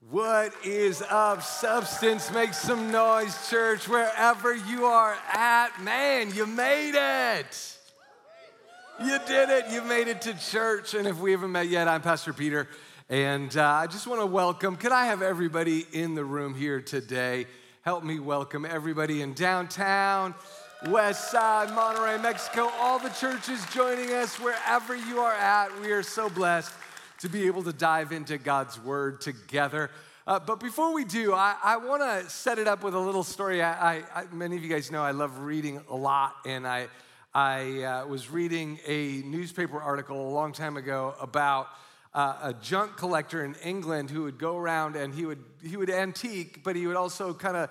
What is up, substance? Make some noise, church, wherever you are at. Man, you made it. You did it. You made it to church. And if we haven't met yet, I'm Pastor Peter. And uh, I just want to welcome, could I have everybody in the room here today? Help me welcome everybody in downtown, West Side, Monterrey, Mexico, all the churches joining us wherever you are at. We are so blessed to be able to dive into God's Word together. Uh, but before we do, I, I want to set it up with a little story. I, I, many of you guys know I love reading a lot, and I, I uh, was reading a newspaper article a long time ago about uh, a junk collector in England who would go around and he would he would antique, but he would also kind of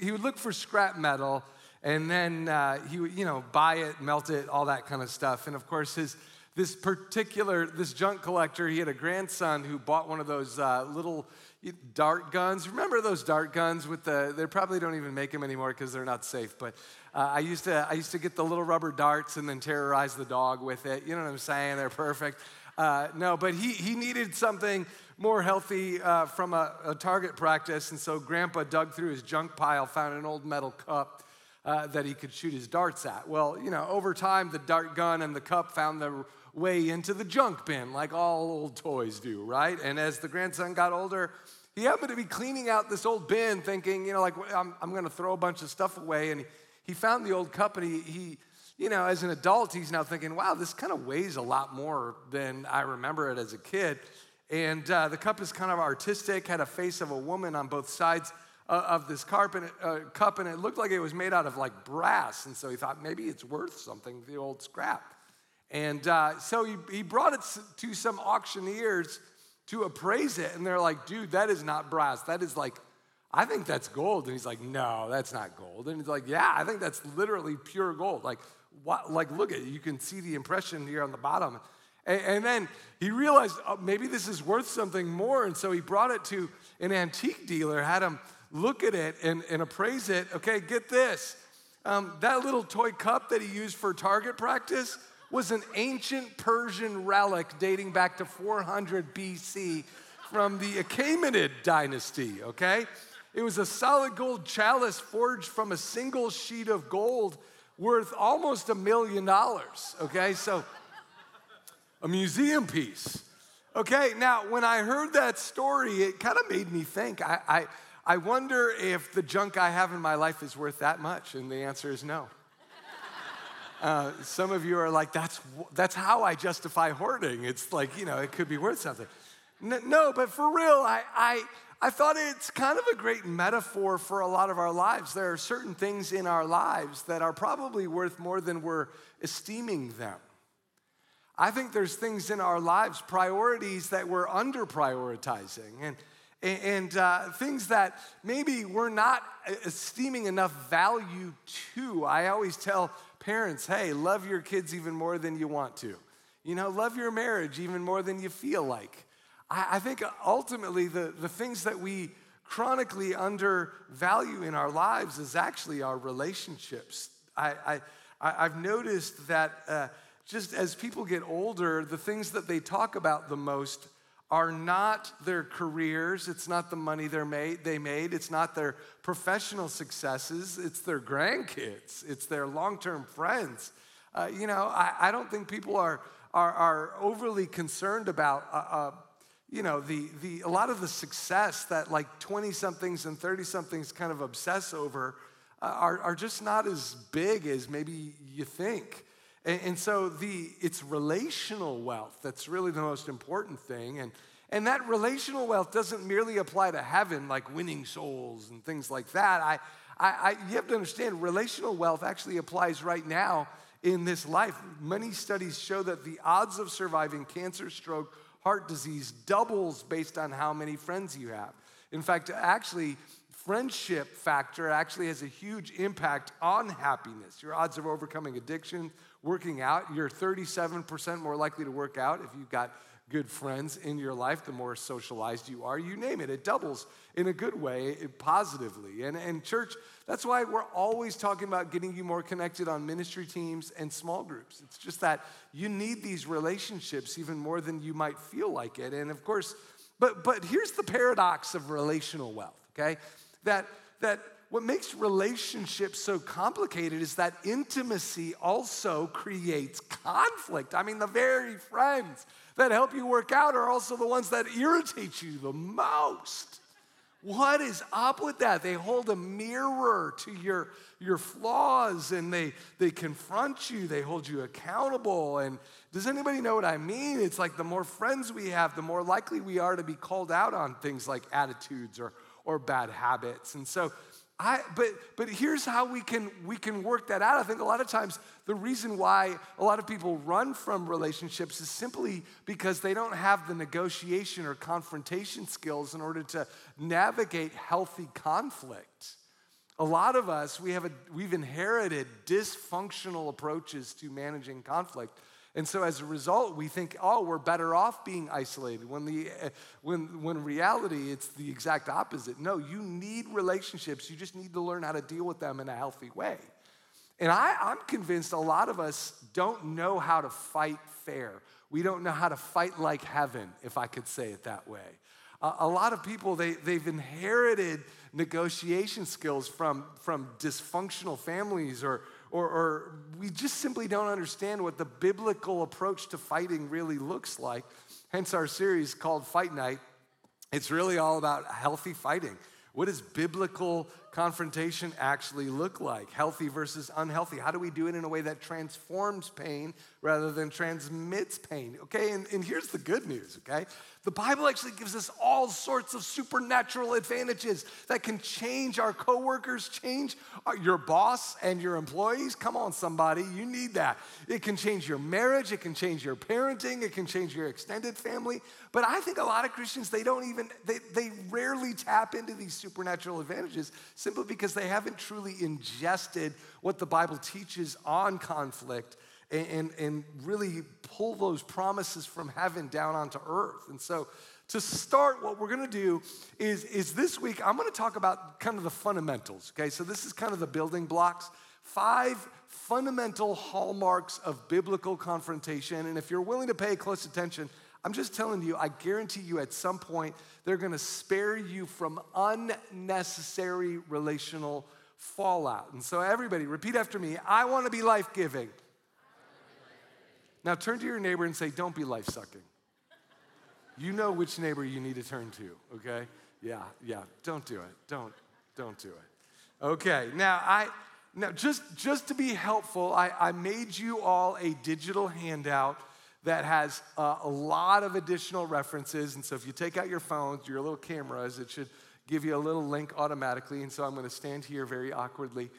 he would look for scrap metal, and then uh, he would you know buy it, melt it, all that kind of stuff. And of course, his this particular this junk collector he had a grandson who bought one of those uh, little dart guns. Remember those dart guns with the they probably don't even make them anymore because they're not safe but uh, i used to i used to get the little rubber darts and then terrorize the dog with it. You know what i'm saying? They're perfect. Uh, no but he he needed something more healthy uh, from a, a target practice and so grandpa dug through his junk pile found an old metal cup uh, that he could shoot his darts at. Well you know over time the dart gun and the cup found the way into the junk bin, like all old toys do, right? And as the grandson got older, he happened to be cleaning out this old bin, thinking, you know, like, I'm, I'm going to throw a bunch of stuff away. And he, he found the old cup, and he, he, you know, as an adult, he's now thinking, wow, this kind of weighs a lot more than I remember it as a kid. And uh, the cup is kind of artistic, had a face of a woman on both sides uh, of this uh, cup, and it looked like it was made out of like brass. And so he thought maybe it's worth something, the old scrap. And uh, so he, he brought it to some auctioneers to appraise it. And they're like, dude, that is not brass. That is like, I think that's gold. And he's like, no, that's not gold. And he's like, yeah, I think that's literally pure gold. Like, what, like look at it. You can see the impression here on the bottom. And, and then he realized oh, maybe this is worth something more. And so he brought it to an antique dealer, had him look at it and, and appraise it. Okay, get this. Um, that little toy cup that he used for target practice was an ancient Persian relic dating back to 400 BC from the Achaemenid dynasty, okay? It was a solid gold chalice forged from a single sheet of gold worth almost a million dollars, okay? So, a museum piece. Okay, now when I heard that story, it kind of made me think. I, I, I wonder if the junk I have in my life is worth that much, and the answer is no. Uh, some of you are like, that's, that's how I justify hoarding. It's like, you know, it could be worth something. No, but for real, I, I, I thought it's kind of a great metaphor for a lot of our lives. There are certain things in our lives that are probably worth more than we're esteeming them. I think there's things in our lives, priorities that we're under prioritizing, and, and uh, things that maybe we're not esteeming enough value to. I always tell Parents, hey, love your kids even more than you want to. You know, love your marriage even more than you feel like. I, I think ultimately the, the things that we chronically undervalue in our lives is actually our relationships. I, I, I've noticed that uh, just as people get older, the things that they talk about the most are not their careers, it's not the money they're made, they made, it's not their professional successes, it's their grandkids, it's their long term friends. Uh, you know, I, I, don't think people are, are, are overly concerned about. Uh, uh, you know, the, the, a lot of the success that like 20 somethings and 30 somethings kind of obsess over uh, are, are just not as big as maybe you think. And, and so the, it's relational wealth that's really the most important thing. And, and that relational wealth doesn't merely apply to heaven, like winning souls and things like that. I, I, I, you have to understand, relational wealth actually applies right now in this life. Many studies show that the odds of surviving cancer, stroke, heart disease doubles based on how many friends you have. In fact, actually, friendship factor actually has a huge impact on happiness. Your odds of overcoming addiction, working out, you're 37% more likely to work out if you've got good friends in your life, the more socialized you are. You name it, it doubles in a good way, positively. And, and church, that's why we're always talking about getting you more connected on ministry teams and small groups. It's just that you need these relationships even more than you might feel like it. And of course, But, but here's the paradox of relational wealth, okay? That, that what makes relationships so complicated is that intimacy also creates conflict. I mean, the very friends that help you work out are also the ones that irritate you the most. What is up with that? They hold a mirror to your, your flaws and they, they confront you, they hold you accountable. And does anybody know what I mean? It's like the more friends we have, the more likely we are to be called out on things like attitudes or, or bad habits. And so I, but, but here's how we can, we can work that out. I think a lot of times the reason why a lot of people run from relationships is simply because they don't have the negotiation or confrontation skills in order to navigate healthy conflict. A lot of us, we have a, we've inherited dysfunctional approaches to managing conflict and so as a result, we think, oh, we're better off being isolated. When, the, uh, when, when reality, it's the exact opposite. No, you need relationships. You just need to learn how to deal with them in a healthy way. And I, I'm convinced a lot of us don't know how to fight fair. We don't know how to fight like heaven, if I could say it that way. A lot of people, they, they've inherited negotiation skills from, from dysfunctional families or, or, or we just simply don't understand what the biblical approach to fighting really looks like. Hence our series called Fight Night. It's really all about healthy fighting. What does biblical confrontation actually look like? Healthy versus unhealthy. How do we do it in a way that transforms pain rather than transmits pain? Okay, and, and here's the good news, okay? The Bible actually gives us all sorts of supernatural advantages that can change our coworkers, change your boss and your employees. Come on, somebody, you need that. It can change your marriage, it can change your parenting, it can change your extended family. But I think a lot of Christians, they don't even, they, they rarely tap into these supernatural advantages simply because they haven't truly ingested what the Bible teaches on conflict and, and, and really pull those promises from heaven down onto earth. And so, to start, what we're gonna do is, is this week, I'm gonna talk about kind of the fundamentals, okay? So, this is kind of the building blocks. Five fundamental hallmarks of biblical confrontation. And if you're willing to pay close attention, I'm just telling you, I guarantee you at some point, they're gonna spare you from unnecessary relational fallout. And so, everybody, repeat after me I wanna be life giving. Now turn to your neighbor and say, Don't be life sucking. You know which neighbor you need to turn to, okay? Yeah, yeah, don't do it. Don't, don't do it. Okay, now I now just just to be helpful, I, I made you all a digital handout that has uh, a lot of additional references. And so if you take out your phones, your little cameras, it should give you a little link automatically. And so I'm going to stand here very awkwardly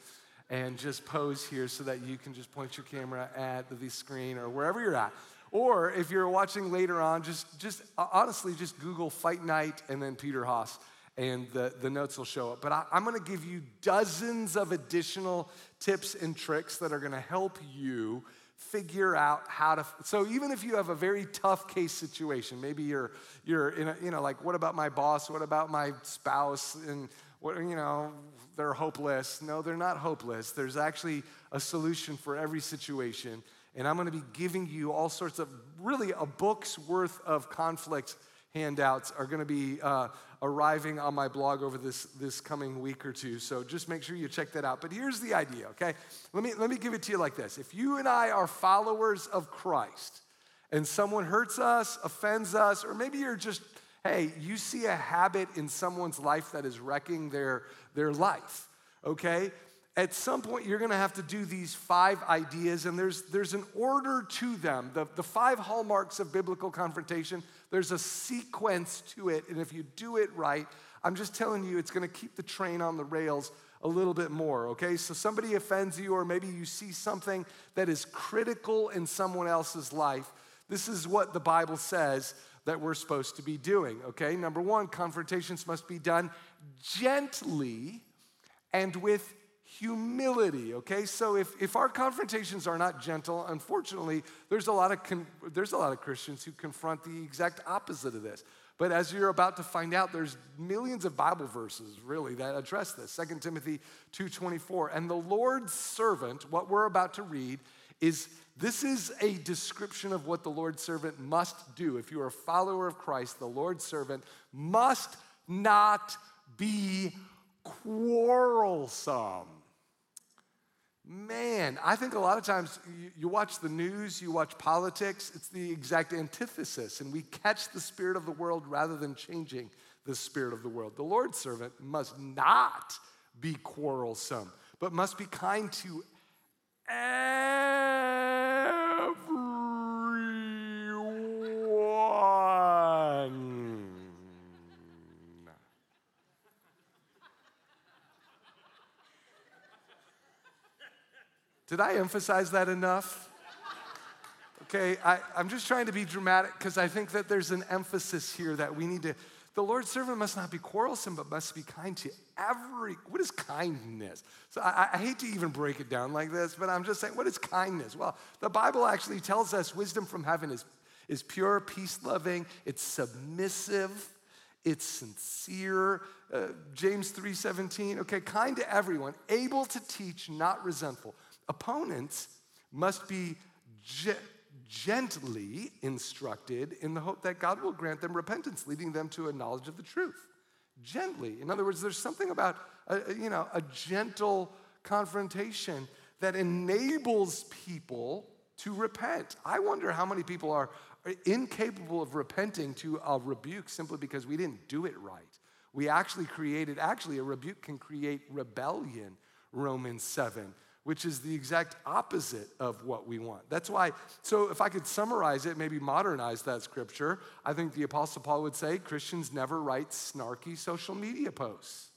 and just pose here so that you can just point your camera at the screen or wherever you're at. Or if you're watching later on, just, just uh, honestly, just Google Fight Night and then Peter Haas, and the, the notes will show up. But I, I'm gonna give you dozens of additional tips and tricks that are gonna help you figure out how to so even if you have a very tough case situation maybe you're you're in a you know like what about my boss what about my spouse and what you know they're hopeless. No, they're not hopeless. There's actually a solution for every situation. And I'm going to be giving you all sorts of really a book's worth of conflict handouts are going to be uh, arriving on my blog over this, this coming week or two. So just make sure you check that out. But here's the idea, okay? Let me, let me give it to you like this. If you and I are followers of Christ and someone hurts us, offends us, or maybe you're just hey, you see a habit in someone's life that is wrecking their, their life, okay? At some point, you're gonna have to do these five ideas, and there's, there's an order to them. The, the five hallmarks of biblical confrontation, there's a sequence to it, and if you do it right, I'm just telling you, it's gonna keep the train on the rails a little bit more, okay? So somebody offends you, or maybe you see something that is critical in someone else's life. This is what the Bible says that we're supposed to be doing, okay? Number one, confrontations must be done gently and with humility, okay? So if, if our confrontations are not gentle, unfortunately, there's a, lot of con- there's a lot of Christians who confront the exact opposite of this. But as you're about to find out, there's millions of Bible verses really that address this. 2 Timothy 2:24. And the Lord's servant, what we're about to read, is this is a description of what the Lord's servant must do. If you are a follower of Christ, the Lord's servant must not be quarrelsome. Man, I think a lot of times you, watch the news, you watch politics, it's the exact antithesis, and we catch the spirit of the world rather than changing the spirit of the world. The Lord's servant must not be quarrelsome, but must be kind to everyone. Did I emphasize that enough? Okay, I, am just trying to be dramatic because I think that there's an emphasis here that we need to. The Lord's servant must not be quarrelsome, but must be kind to every. What is kindness? So I, I hate to even break it down like this, but I'm just saying, what is kindness? Well, the Bible actually tells us wisdom from heaven is, is pure, peace loving, it's submissive, it's sincere. Uh, James 3:17. Okay, kind to everyone, able to teach, not resentful. Opponents must be ge- gently instructed in the hope that God will grant them repentance, leading them to a knowledge of the truth. Gently. In other words, there's something about a, you know, a gentle confrontation that enables people to repent. I wonder how many people are incapable of repenting to a rebuke simply because we didn't do it right. We actually created, actually, a rebuke can create rebellion, Romans 7 which is the exact opposite of what we want. That's why, so if I could summarize it, maybe modernize that scripture, I think the Apostle Paul would say Christians never write snarky social media posts.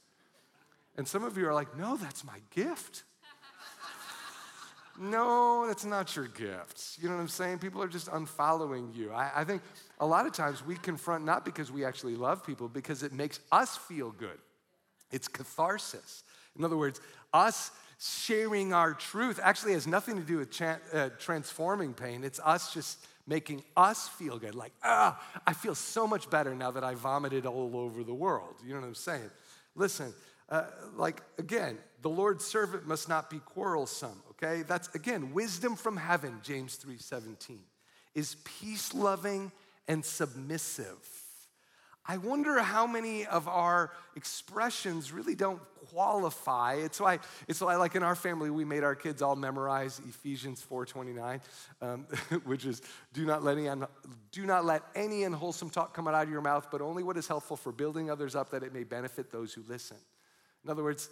And some of you are like, no, that's my gift. no, that's not your gift. You know what I'm saying? People are just unfollowing you. I, I think a lot of times we confront not because we actually love people, because it makes us feel good. It's catharsis. In other words, us sharing our truth actually has nothing to do with uh, transforming pain. It's us just making us feel good. Like, ah, I feel so much better now that I vomited all over the world. You know what I'm saying? Listen, uh, like, again, the Lord's servant must not be quarrelsome, okay? That's, again, wisdom from heaven, James 3.17, is peace-loving and submissive. I wonder how many of our expressions really don't qualify. It's why, it's why like in our family, we made our kids all memorize Ephesians 4.29, um, which is, do not, let any do not let any unwholesome talk come out of your mouth, but only what is helpful for building others up that it may benefit those who listen. In other words,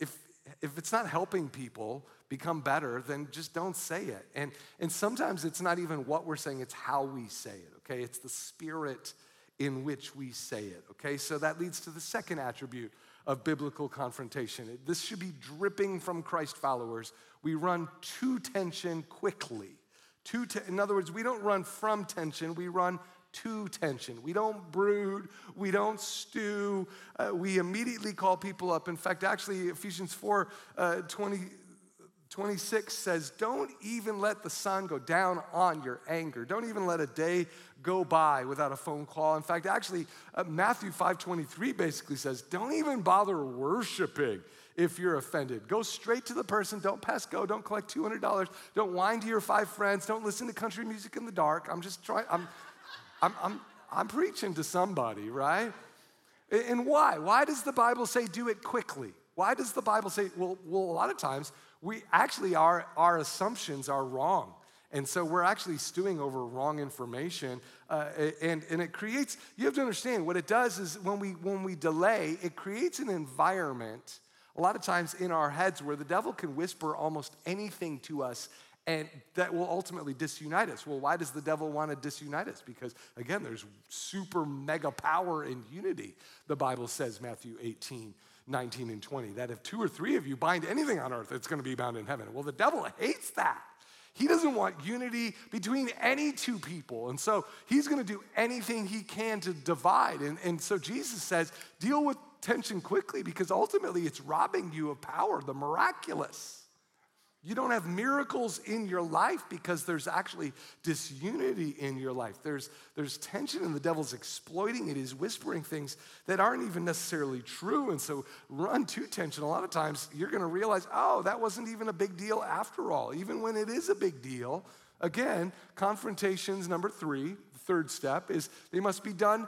if, if it's not helping people become better, then just don't say it. And, and sometimes it's not even what we're saying, it's how we say it, okay? It's the spirit in which we say it, okay? So that leads to the second attribute of biblical confrontation. This should be dripping from Christ followers. We run to tension quickly. To te- in other words, we don't run from tension, we run to tension. We don't brood, we don't stew, uh, we immediately call people up. In fact, actually, Ephesians 4 uh, 20, 26 says, Don't even let the sun go down on your anger. Don't even let a day go by without a phone call. In fact, actually, uh, Matthew 5:23 basically says, "Don't even bother worshiping if you're offended. Go straight to the person. Don't pass go. Don't collect $200. Don't whine to your five friends. Don't listen to country music in the dark. I'm just trying. I'm, I'm, I'm, I'm preaching to somebody, right? And why? Why does the Bible say do it quickly? Why does the Bible say, well, well a lot of times we actually, our, our assumptions are wrong. And so we're actually stewing over wrong information. Uh, and, and it creates, you have to understand, what it does is when we, when we delay, it creates an environment, a lot of times in our heads, where the devil can whisper almost anything to us and that will ultimately disunite us. Well, why does the devil want to disunite us? Because again, there's super mega power in unity, the Bible says, Matthew 18. 19 and 20, that if two or three of you bind anything on earth, it's going to be bound in heaven. Well, the devil hates that. He doesn't want unity between any two people. And so he's going to do anything he can to divide. And, and so Jesus says, deal with tension quickly because ultimately it's robbing you of power, the miraculous. You don't have miracles in your life because there's actually disunity in your life. There's, there's tension, and the devil's exploiting it. He's whispering things that aren't even necessarily true. And so, run to tension. A lot of times, you're going to realize, oh, that wasn't even a big deal after all. Even when it is a big deal, Again, confrontations, number three, the third step, is they must be done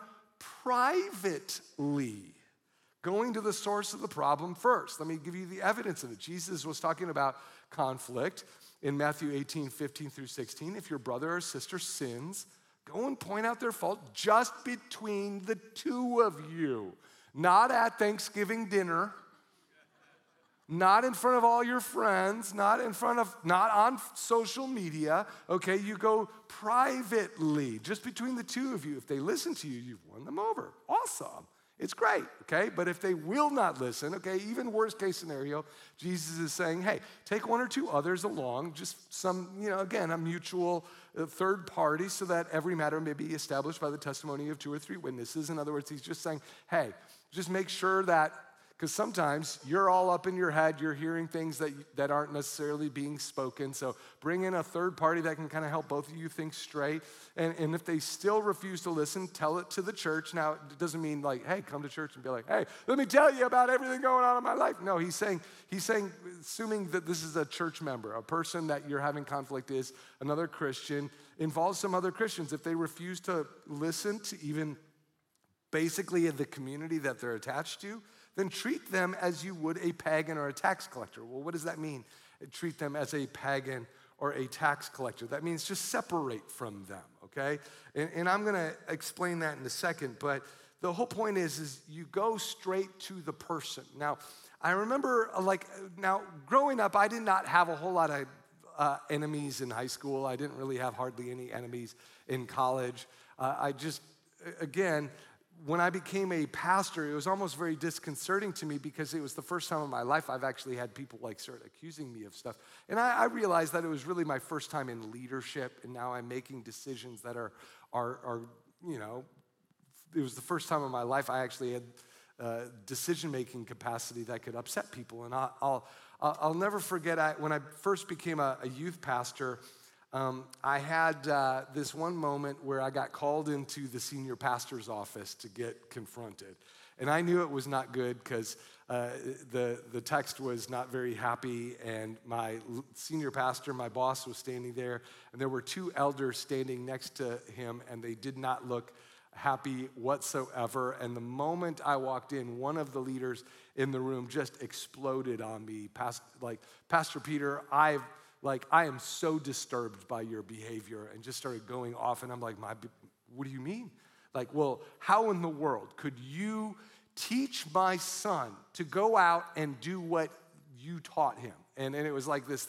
privately. Going to the source of the problem first. Let me give you the evidence of it. Jesus was talking about conflict in Matthew 18, 15 through 16. If your brother or sister sins, go and point out their fault just between the two of you, not at Thanksgiving dinner not in front of all your friends, not in front of, not on social media, okay? You go privately, just between the two of you. If they listen to you, you've won them over. Awesome. It's great, okay? But if they will not listen, okay, even worst case scenario, Jesus is saying, hey, take one or two others along, just some, you know, again, a mutual uh, third party so that every matter may be established by the testimony of two or three witnesses. In other words, he's just saying, hey, just make sure that because sometimes you're all up in your head, you're hearing things that, that aren't necessarily being spoken. So bring in a third party that can kind of help both of you think straight. And, and if they still refuse to listen, tell it to the church. Now, it doesn't mean like, hey, come to church and be like, hey, let me tell you about everything going on in my life. No, he's saying, he's saying, assuming that this is a church member, a person that you're having conflict is another Christian, involves some other Christians. If they refuse to listen to even basically the community that they're attached to, then treat them as you would a pagan or a tax collector. Well, what does that mean? Treat them as a pagan or a tax collector. That means just separate from them, okay? And, and I'm gonna explain that in a second, but the whole point is, is you go straight to the person. Now, I remember, uh, like, now growing up, I did not have a whole lot of uh, enemies in high school. I didn't really have hardly any enemies in college. Uh, I just, again, when I became a pastor, it was almost very disconcerting to me because it was the first time in my life I've actually had people like start accusing me of stuff. And I, I, realized that it was really my first time in leadership, and now I'm making decisions that are, are, are you know, it was the first time in my life I actually had uh, decision making capacity that could upset people. And I, will I'll, I'll never forget I, when I first became a, a youth pastor. Um, I had uh, this one moment where I got called into the senior pastor's office to get confronted. And I knew it was not good because uh, the, the text was not very happy. And my senior pastor, my boss, was standing there. And there were two elders standing next to him, and they did not look happy whatsoever. And the moment I walked in, one of the leaders in the room just exploded on me. Past, like, Pastor Peter, I've like, I am so disturbed by your behavior, and just started going off. And I'm like, my, what do you mean? Like, well, how in the world could you teach my son to go out and do what you taught him? And, and it was like this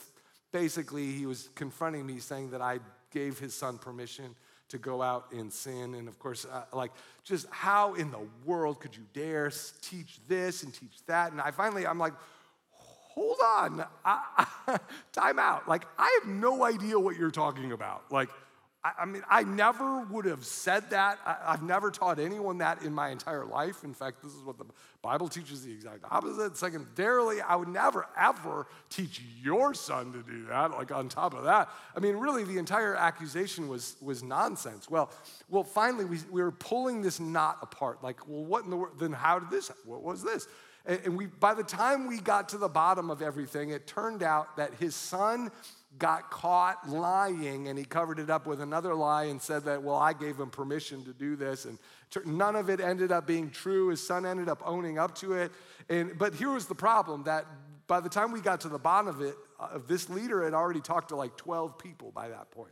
basically, he was confronting me saying that I gave his son permission to go out and sin. And of course, uh, like, just how in the world could you dare teach this and teach that? And I finally, I'm like, hold on, I, I, time out. Like, I have no idea what you're talking about. Like, I, I mean, I never would have said that. I, have never taught anyone that in my entire life. In fact, this is what the Bible teaches the exact opposite. Secondarily, I would never, ever teach your son to do that. Like, on top of that, I mean, really, the entire accusation was, was nonsense. Well, well, finally, we, we were pulling this knot apart. Like, well, what in the world? Then how did this? What was this? And we, by the time we got to the bottom of everything, it turned out that his son got caught lying and he covered it up with another lie and said that, well, I gave him permission to do this. And none of it ended up being true. His son ended up owning up to it. And, but here was the problem that by the time we got to the bottom of it, uh, this leader had already talked to like 12 people by that point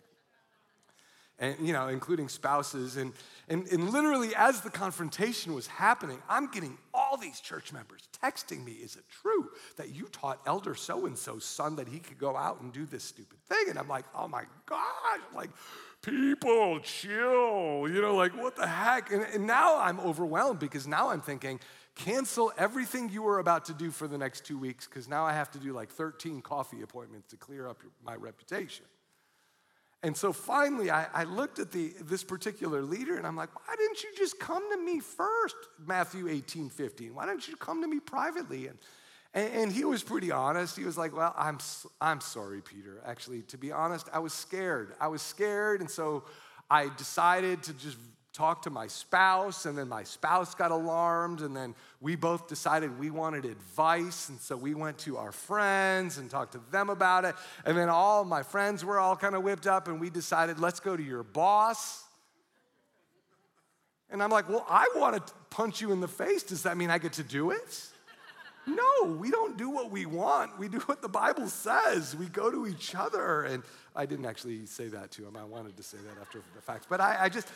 and you know including spouses and, and and literally as the confrontation was happening i'm getting all these church members texting me is it true that you taught elder so and so's son that he could go out and do this stupid thing? And i'm like oh my gosh like people chill you know like what the heck? And, and now i'm overwhelmed because now i'm thinking cancel everything you were about to do for the next two weeks because now i have to do like 13 coffee appointments to clear up your, my reputation and so finally, I, I, looked at the, this particular leader and I'm like, why didn't you just come to me first? Matthew 18, 15. Why didn't you come to me privately? And, and, and he was pretty honest. He was like, well, I'm, I'm sorry, Peter. Actually, to be honest, I was scared. I was scared. And so I decided to just talk to my spouse, and then my spouse got alarmed, and then we both decided we wanted advice, and so we went to our friends and talked to them about it. And then all my friends were all kind of whipped up, and we decided, let's go to your boss. And I'm like, well, I want to punch you in the face. Does that mean I get to do it? No, we don't do what we want. We do what the Bible says. We go to each other. And I didn't actually say that to him. I wanted to say that after the fact. But I, I just,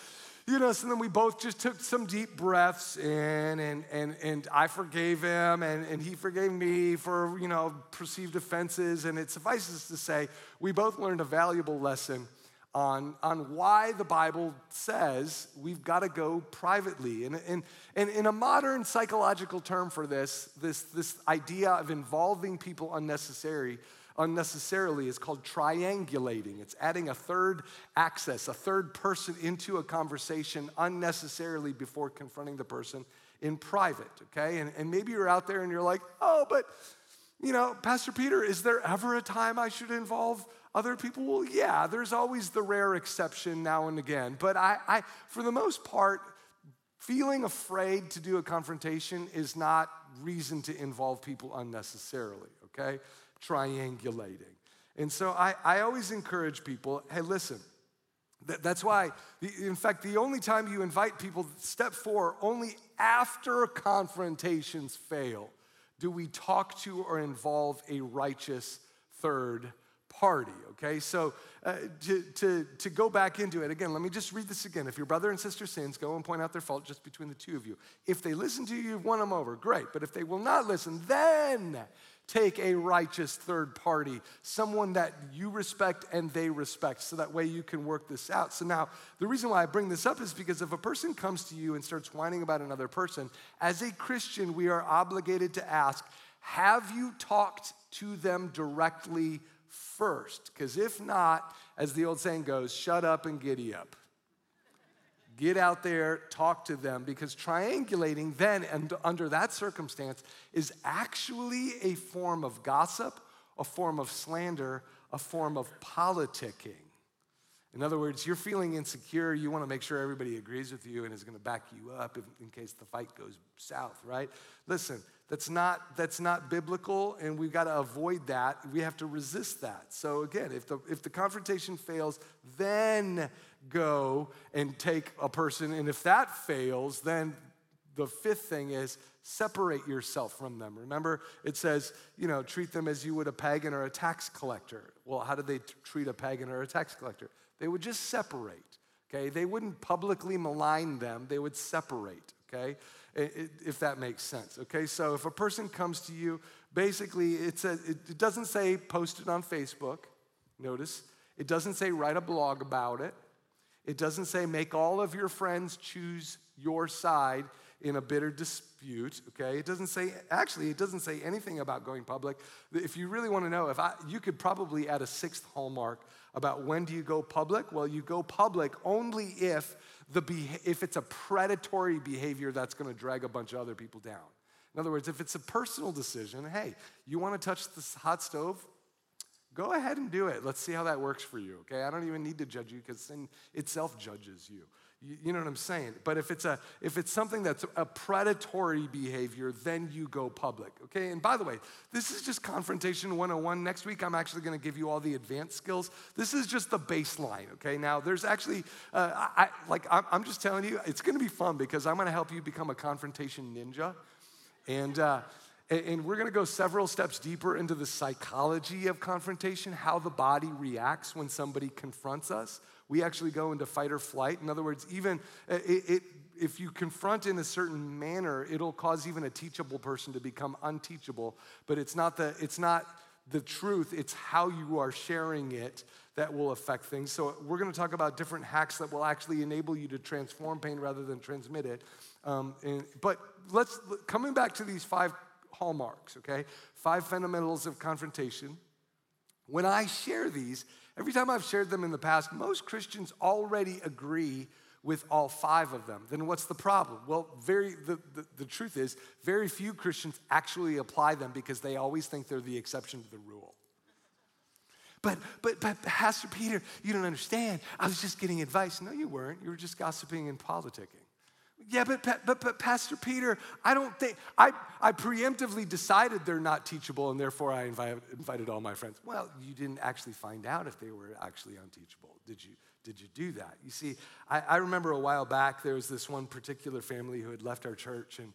you know, so then we both just took some deep breaths in, and, and, and I forgave him, and, and he forgave me for, you know, perceived offenses. And it suffices to say, we both learned a valuable lesson on, on why the Bible says we've got to go privately. And, and, and in a modern psychological term for this, this, this idea of involving people unnecessary, unnecessarily is called triangulating. It's adding a third access, a third person into a conversation unnecessarily before confronting the person in private, okay? And, and maybe you're out there and you're like, oh, but, you know, Pastor Peter, is there ever a time I should involve other people, well, yeah, there's always the rare exception now and again. But I, I, for the most part, feeling afraid to do a confrontation is not reason to involve people unnecessarily, okay? Triangulating. And so I, I always encourage people hey, listen, that's why, in fact, the only time you invite people, step four, only after confrontations fail do we talk to or involve a righteous third party, okay? So uh, to, to, to go back into it, again, let me just read this again. If your brother and sister sins, go and point out their fault just between the two of you. If they listen to you, you've won them over, great. But if they will not listen, then take a righteous third party, someone that you respect and they respect, so that way you can work this out. So now, the reason why I bring this up is because if a person comes to you and starts whining about another person, as a Christian, we are obligated to ask, have you talked to them directly first. Because if not, as the old saying goes, shut up and giddy up. Get out there, talk to them, because triangulating then, and under that circumstance, is actually a form of gossip, a form of slander, a form of politicking. In other words, you're feeling insecure, you want to make sure everybody agrees with you and is going to back you up in, case the fight goes south, right? Listen, that's not, that's not biblical, and we've got to avoid that. We have to resist that. So, again, if the, if the confrontation fails, then go and take a person. And if that fails, then the fifth thing is separate yourself from them. Remember, it says, you know, treat them as you would a pagan or a tax collector. Well, how did they t- treat a pagan or a tax collector? They would just separate, okay? They wouldn't publicly malign them, they would separate, okay? if that makes sense. Okay, so if a person comes to you, basically it says it doesn't say post it on Facebook. Notice it doesn't say write a blog about it. It doesn't say make all of your friends choose your side in a bitter dispute. Okay, it doesn't say actually it doesn't say anything about going public. If you really want to know, if I you could probably add a sixth hallmark about when do you go public. Well, you go public only if the, if it's a predatory behavior that's going to drag a bunch of other people down. In other words, if it's a personal decision, hey, you want to touch this hot stove? Go ahead and do it. Let's see how that works for you, okay? I don't even need to judge you because sin itself judges you. You, know what I'm saying? But if it's, a, if it's something that's a predatory behavior, then you go public, okay? And by the way, this is just Confrontation 101. Next week, I'm actually gonna give you all the advanced skills. This is just the baseline, okay? Now, there's actually, uh, I, like, I'm, I'm, just telling you, it's gonna be fun because I'm gonna help you become a confrontation ninja. And, uh, and we're gonna go several steps deeper into the psychology of confrontation, how the body reacts when somebody confronts us we actually go into fight or flight. In other words, even uh, it, it, if you confront in a certain manner, it'll cause even a teachable person to become unteachable. But it's not the, it's not the truth, it's how you are sharing it that will affect things. So we're going to talk about different hacks that will actually enable you to transform pain rather than transmit it. Um, and, but let's coming back to these five hallmarks, okay? Five fundamentals of confrontation. When I share these, Every time I've shared them in the past, most Christians already agree with all five of them. Then what's the problem? Well, very the, the, the, truth is, very few Christians actually apply them because they always think they're the exception to the rule. But, but, but, Pastor Peter, you don't understand. I was just getting advice. No, you weren't. You were just gossiping and politicking. Yeah, but, but, but Pastor Peter, I don't think, I, I preemptively decided they're not teachable and therefore I invited, invited all my friends. Well, you didn't actually find out if they were actually unteachable. Did you, did you do that? You see, I, I remember a while back there was this one particular family who had left our church and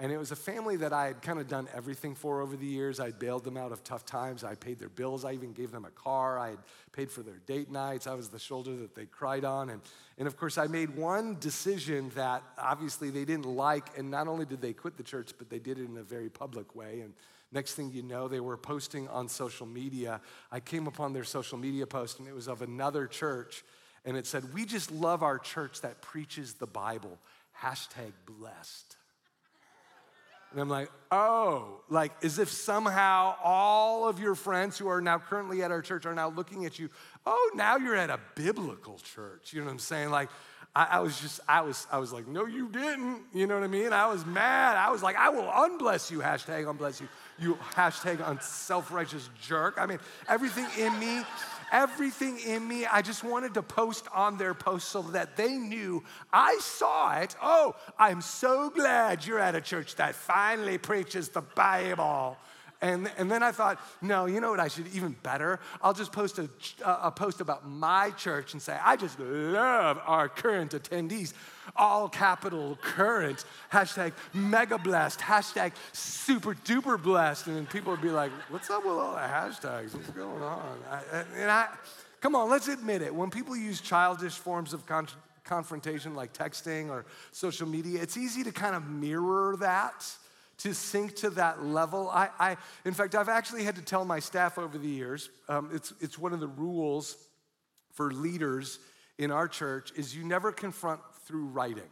and it was a family that I had kind of done everything for over the years. I bailed them out of tough times. I paid their bills. I even gave them a car. I had paid for their date nights. I was the shoulder that they cried on. And, and of course, I made one decision that obviously they didn't like. And not only did they quit the church, but they did it in a very public way. And next thing you know, they were posting on social media. I came upon their social media post, and it was of another church. And it said, We just love our church that preaches the Bible. Hashtag blessed. And I'm like, oh, like as if somehow all of your friends who are now currently at our church are now looking at you. Oh, now you're at a biblical church. You know what I'm saying? Like, I, I, was just, I was, I was like, no, you didn't. You know what I mean? I was mad. I was like, I will unbless you. Hashtag unbless you. You hashtag unself-righteous jerk. I mean, everything in me everything in me, I just wanted to post on their post so that they knew I saw it. Oh, I'm so glad you're at a church that finally preaches the Bible. And, and then I thought, no, you know what I should even better? I'll just post a, a post about my church and say, I just love our current attendees. All capital current, hashtag mega blessed, hashtag super duper blessed. And then people would be like, what's up with all the hashtags? What's going on? I, and I, come on, let's admit it. When people use childish forms of con- confrontation like texting or social media, it's easy to kind of mirror that to sink to that level. I, I, in fact, I've actually had to tell my staff over the years, um, it's, it's one of the rules for leaders in our church is you never confront through writing.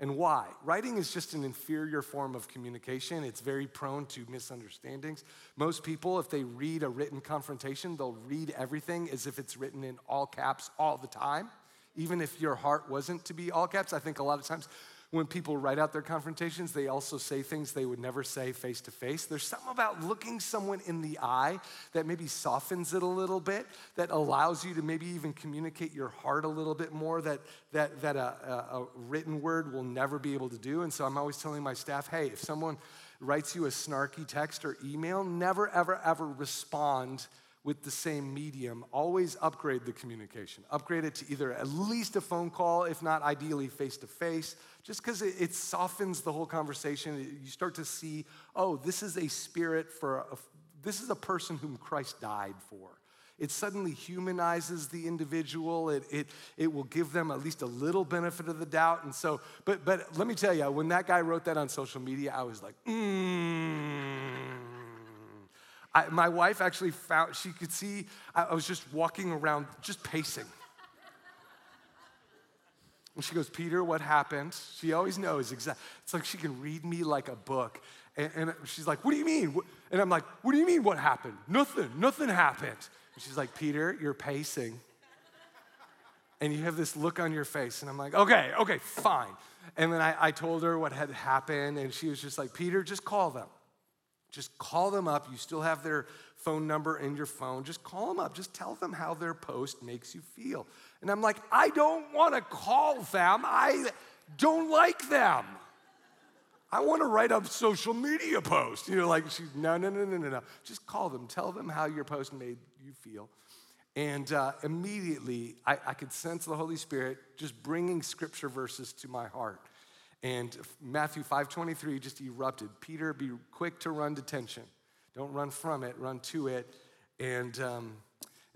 And why? Writing is just an inferior form of communication. It's very prone to misunderstandings. Most people, if they read a written confrontation, they'll read everything as if it's written in all caps all the time. Even if your heart wasn't to be all caps, I think a lot of times when people write out their confrontations, they also say things they would never say face to face. There's something about looking someone in the eye that maybe softens it a little bit, that allows you to maybe even communicate your heart a little bit more that, that, that a, a, a written word will never be able to do. And so I'm always telling my staff hey, if someone writes you a snarky text or email, never, ever, ever respond with the same medium, always upgrade the communication. Upgrade it to either at least a phone call, if not ideally face to face, just because it, it, softens the whole conversation. You start to see, oh, this is a spirit for, a, this is a person whom Christ died for. It suddenly humanizes the individual. It, it, it will give them at least a little benefit of the doubt. And so, but, but let me tell you, when that guy wrote that on social media, I was like, mmm I, my wife actually found, she could see I, I was just walking around, just pacing. And she goes, Peter, what happened? She always knows exactly. It's like she can read me like a book. And, and, she's like, What do you mean? And I'm like, What do you mean, what happened? Nothing, nothing happened. And she's like, Peter, you're pacing. And you have this look on your face. And I'm like, Okay, okay, fine. And then I, I told her what had happened. And she was just like, Peter, just call them. Just call them up. You still have their phone number in your phone. Just call them up. Just tell them how their post makes you feel. And I'm like, I don't want to call them. I don't like them. I want to write a social media post. You know, like, she, no, no, no, no, no, no. Just call them. Tell them how your post made you feel. And uh, immediately, I, I could sense the Holy Spirit just bringing scripture verses to my heart. And Matthew 5:23 just erupted. Peter, be quick to run to tension. Don't run from it, run to it. And um,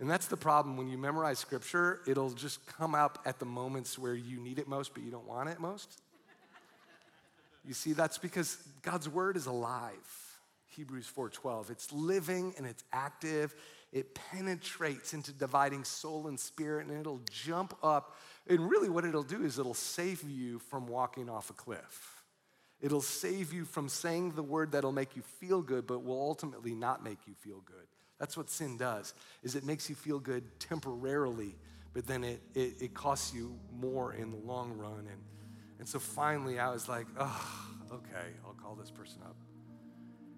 and that's the problem when you memorize scripture, it'll just come up at the moments where you need it most, but you don't want it most. You see, that's because God's word is alive. Hebrews 4:12. It's living and it's active. It penetrates into dividing soul and spirit, and it'll jump up and really, what it'll do is it'll save you from walking off a cliff. It'll save you from saying the word that'll make you feel good, but will ultimately not make you feel good. That's what sin does, is it makes you feel good temporarily, but then it, it, it costs you more in the long run. And, and so finally, I was like, oh, okay, I'll call this person up.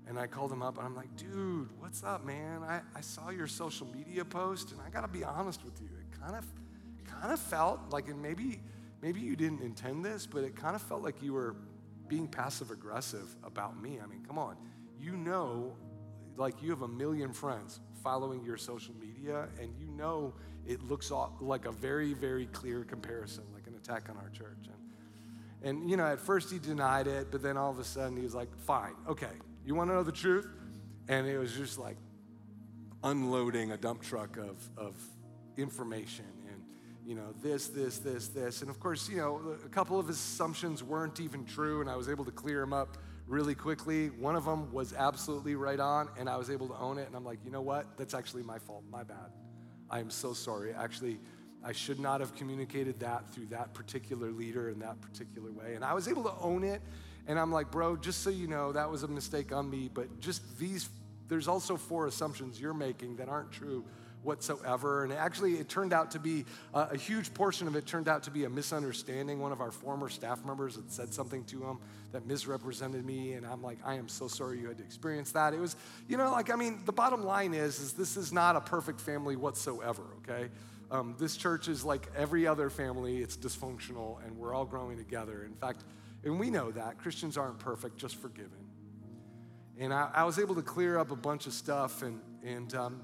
And I called him up and I'm like, dude, what's up, man? I, I saw your social media post and I gotta be honest with you. It kind of kind of felt like, and maybe maybe you didn't intend this, but it kind of felt like you were being passive aggressive about me. I mean, come on. You know, like you have a million friends following your social media, and you know it looks like a very, very clear comparison, like an attack on our church. And, and you know, at first he denied it, but then all of a sudden he was like, fine, okay, you want to know the truth? And it was just like unloading a dump truck of, of information you know, this, this, this, this. And of course, you know, a couple of assumptions weren't even true, and I was able to clear them up really quickly. One of them was absolutely right on, and I was able to own it. And I'm like, you know what? That's actually my fault. My bad. I am so sorry. Actually, I should not have communicated that through that particular leader in that particular way. And I was able to own it and I'm like, bro, just so you know, that was a mistake on me, but just these, there's also four assumptions you're making that aren't true whatsoever. And actually, it turned out to be uh, a huge portion of it turned out to be a misunderstanding. One of our former staff members had said something to him that misrepresented me, and I'm like, I am so sorry you had to experience that. It was, you know, like I mean, the bottom line is, is this is not a perfect family whatsoever. Okay. Um, this church is like every other family, it's dysfunctional, and we're all growing together. In fact, and we know that. Christians aren't perfect, just forgiven. And I, I was able to clear up a bunch of stuff, and, and um,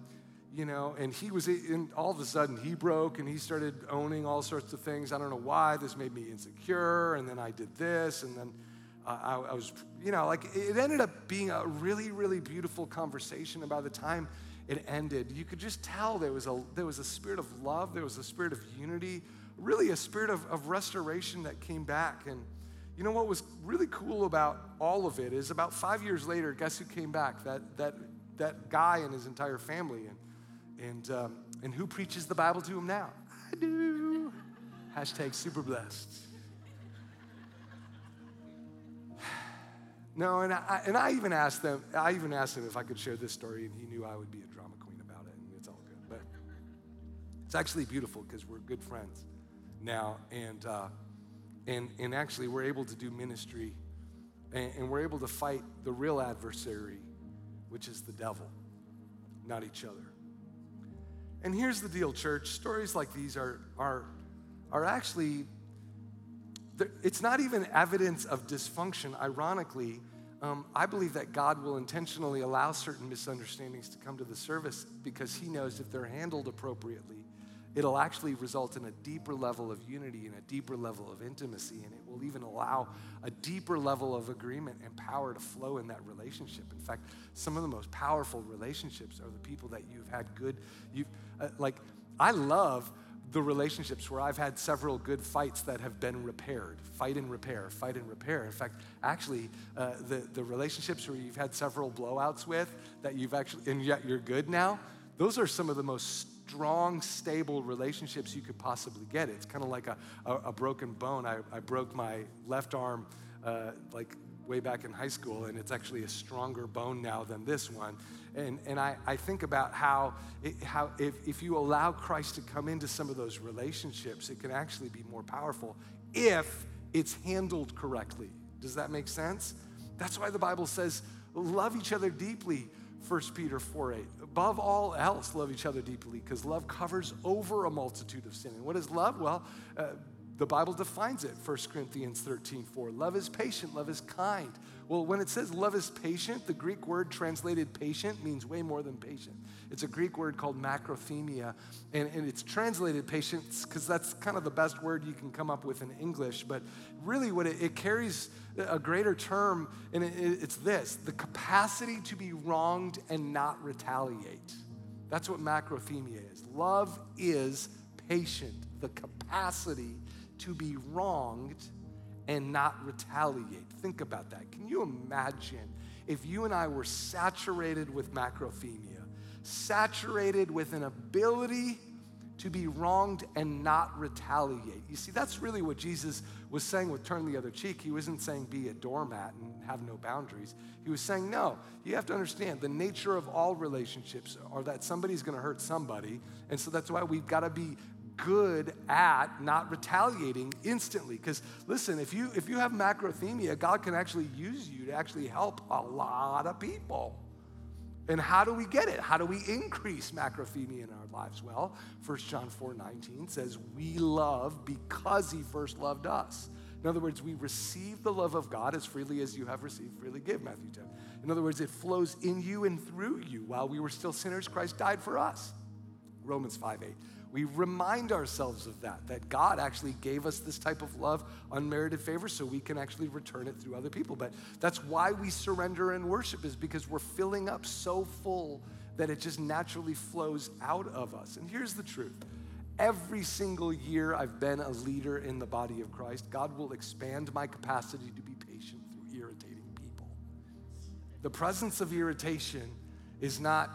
you know, and he was, in, all of a sudden he broke and he started owning all sorts of things. I don't know why. This made me insecure, and then I did this, and then uh, I, I was, you know, like it ended up being a really, really beautiful conversation. And by the time it ended, you could just tell there was a, there was a spirit of love, there was a spirit of unity, really a spirit of, of restoration that came back. And, you know what was really cool about all of it is about five years later, guess who came back? That, that, that guy and his entire family. And, and, um, and who preaches the Bible to him now? I do. Hashtag super blessed. No, and I, and I even asked them, I even asked him if I could share this story, and he knew I would be a drama queen about it, and it's all good. But it's actually beautiful because we're good friends now, and uh, and, and actually, we're able to do ministry and, and we're able to fight the real adversary, which is the devil, not each other. And here's the deal, church stories like these are, are, are actually, it's not even evidence of dysfunction. Ironically, um, I believe that God will intentionally allow certain misunderstandings to come to the service because He knows if they're handled appropriately, it'll actually result in a deeper level of unity and a deeper level of intimacy, and it will even allow a deeper level of agreement and power to flow in that relationship. In fact, some of the most powerful relationships are the people that you've had good, you've, uh, like, I love the relationships where I've had several good fights that have been repaired. Fight and repair, fight and repair. In fact, actually, uh, the, the relationships where you've had several blowouts with that you've actually, and yet you're good now, those are some of the most strong, stable relationships you could possibly get. It's kind of like a, a, a, broken bone. I, I broke my left arm uh, like way back in high school, and it's actually a stronger bone now than this one. And, and I, I think about how, it, how if, if you allow Christ to come into some of those relationships, it can actually be more powerful if it's handled correctly. Does that make sense? That's why the Bible says, love each other deeply 1 Peter 4 8. Above all else, love each other deeply because love covers over a multitude of sin. And what is love? Well, uh, the Bible defines it, 1 Corinthians 13 4. Love is patient, love is kind. Well, when it says love is patient, the Greek word translated patient means way more than patient. It's a Greek word called makrothumia, and, and it's translated patience because that's kind of the best word you can come up with in English. But really, what it, it carries a greater term, and it, it's this the capacity to be wronged and not retaliate. That's what makrothumia is. Love is patient, the capacity to be wronged and not retaliate. Think about that. Can you imagine if you and I were saturated with makrothumia, saturated with an ability to be wronged and not retaliate? You see, that's really what Jesus was saying with turn the other cheek. He wasn't saying be a doormat and have no boundaries. He was saying, no, you have to understand the nature of all relationships are that somebody's gonna hurt somebody. And so that's why we've gotta be good at not retaliating instantly. Because listen, if you if you have makrothumia, God can actually use you to actually help a lot of people. And how do we get it? How do we increase makrothumia in our lives? Well, 1 John 4 19 says, We love because he first loved us. In other words, we receive the love of God as freely as you have received, freely give, Matthew 10. In other words, it flows in you and through you. While we were still sinners, Christ died for us. Romans 5 8. We remind ourselves of that, that God actually gave us this type of love, unmerited favor, so we can actually return it through other people. But that's why we surrender and worship, is because we're filling up so full that it just naturally flows out of us. And here's the truth every single year I've been a leader in the body of Christ, God will expand my capacity to be patient through irritating people. The presence of irritation is not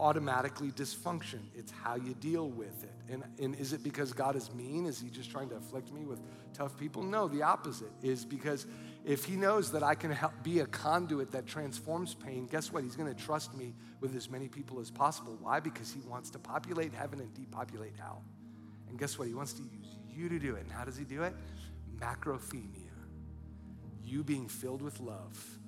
automatically dysfunction. It's how you deal with it. And, and is it because God is mean? Is he just trying to afflict me with tough people? No, the opposite is because if he knows that I can help be a conduit that transforms pain, guess what? He's going to trust me with as many people as possible. Why? Because he wants to populate heaven and depopulate hell. And guess what? He wants to use you to do it. And how does he do it? Makrothumia. You being filled with love.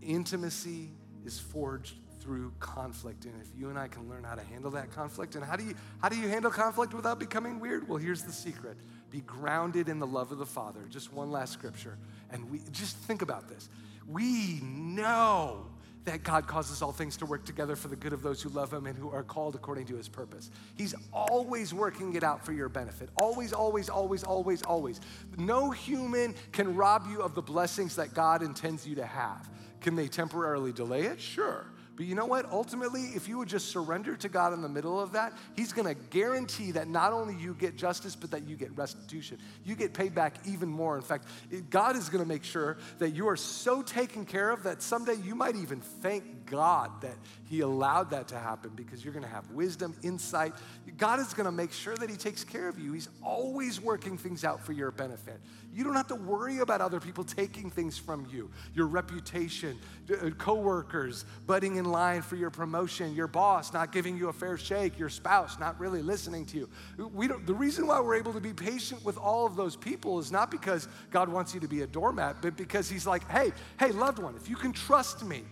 Intimacy is forged through conflict. And if you and I can learn how to handle that conflict, and how do you how do you handle conflict without becoming weird? Well, here's the secret. Be grounded in the love of the Father. Just one last scripture. And we just think about this. We know that God causes all things to work together for the good of those who love Him and who are called according to His purpose. He's always working it out for your benefit. Always, always, always, always, always. No human can rob you of the blessings that God intends you to have. Can they temporarily delay it? Sure. But you know what? Ultimately, if you would just surrender to God in the middle of that, He's gonna guarantee that not only you get justice, but that you get restitution. You get paid back even more. In fact, God is gonna make sure that you are so taken care of that someday you might even thank God that He allowed that to happen because you're gonna have wisdom, insight. God is gonna make sure that He takes care of you. He's always working things out for your benefit. You don't have to worry about other people taking things from you your reputation, uh, coworkers butting in line for your promotion, your boss not giving you a fair shake, your spouse not really listening to you. We don't, the reason why we're able to be patient with all of those people is not because God wants you to be a doormat, but because He's like, hey, hey, loved one, if you can trust me,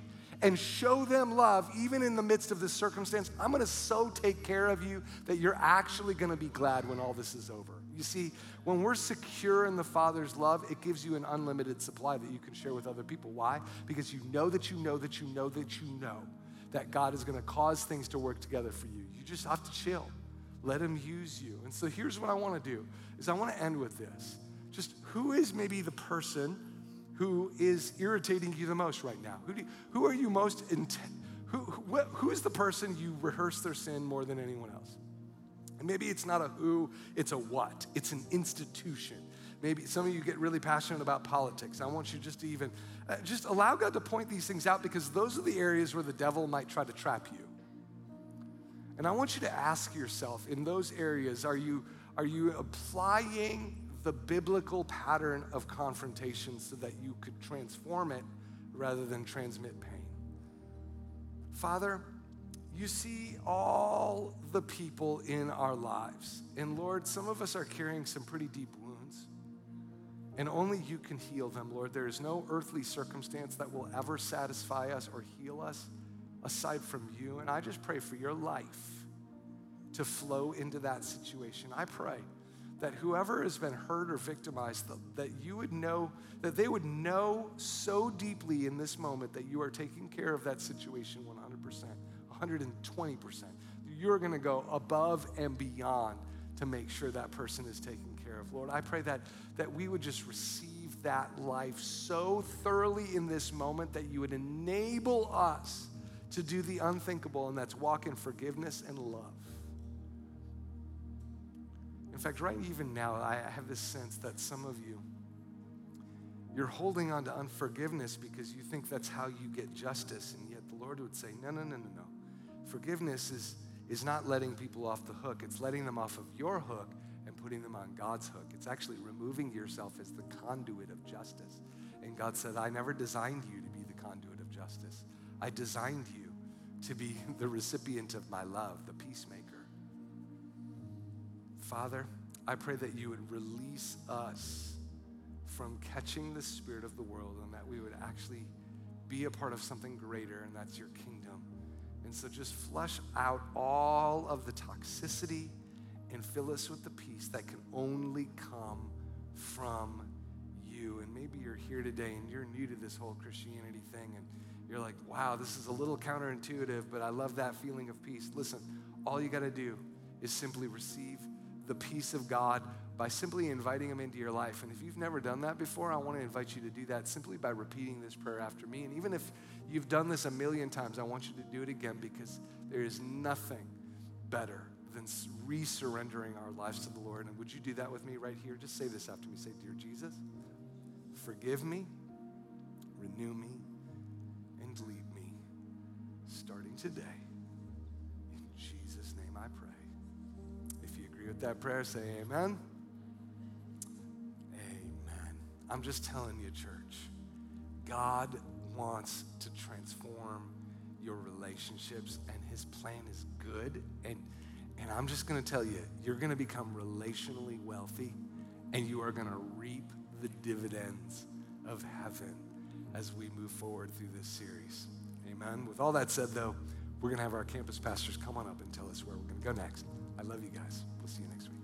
and show them love, even in the midst of this circumstance, I'm gonna so take care of you that you're actually gonna be glad when all this is over. You see, when we're secure in the Father's love, it gives you an unlimited supply that you can share with other people. Why? Because you know that you know that you know that you know that God is to cause things to work together for you. You just have to chill. Let him use you. And so here's what I want to do is I want to end with this. Just who is maybe the person who is irritating you the most right now? Who, you, who are you most intent? Who, who, who is the person you rehearse their sin more than anyone else? And maybe it's not a who, it's a what. It's an institution. Maybe some of you get really passionate about politics. I want you just to even uh, just allow God to point these things out because those are the areas where the devil might try to trap you. And I want you to ask yourself in those areas are you are you applying the biblical pattern of confrontation so that you could transform it rather than transmit pain? Father, you see all the people in our lives. And Lord, some of us are carrying some pretty deep wounds. And only you can heal them, Lord. There is no earthly circumstance that will ever satisfy us or heal us aside from you. And I just pray for your life to flow into that situation. I pray that whoever has been hurt or victimized, that you would know, that they would know so deeply in this moment that you are taking care of that situation 100%. 120%. You're going to go above and beyond to make sure that person is taken care of. Lord, I pray that, that we would just receive that life so thoroughly in this moment that you would enable us to do the unthinkable, and that's walk in forgiveness and love. In fact, right even now, I have this sense that some of you, you're holding on to unforgiveness because you think that's how you get justice, and yet the Lord would say, no, no, no, no, no. Forgiveness is, is not letting people off the hook, it's letting them off of your hook and putting them on God's hook. It's actually removing yourself as the conduit of justice. And God said, I never designed you to be the conduit of justice. I designed you to be the recipient of my love, the peacemaker. Father, I pray that you would release us from catching the spirit of the world and that we would actually be a part of something greater, and that's your kingdom. And so just flush out all of the toxicity and fill us with the peace that can only come from you. And maybe you're here today and you're new to this whole Christianity thing and you're like, wow, this is a little counterintuitive, but I love that feeling of peace. Listen, all you got to do is simply receive the peace of God by simply inviting Him into your life. And if you've never done that before, I want to invite you to do that simply by repeating this prayer after me. And even if you've done this a million times, I want you to do it again because there is nothing better than resurrendering our lives to the Lord. And would you do that with me right here? Just say this after me. Say, Dear Jesus, forgive me, renew me, and lead me starting today. You with that prayer, say amen. Amen. I'm just telling you, church, God wants to transform your relationships, and his plan is good. And and I'm just gonna tell you, you're gonna become relationally wealthy and you are gonna reap the dividends of heaven as we move forward through this series. Amen. With all that said, though, we're gonna have our campus pastors come on up and tell us where we're gonna go next. I love you guys. We'll see you next week.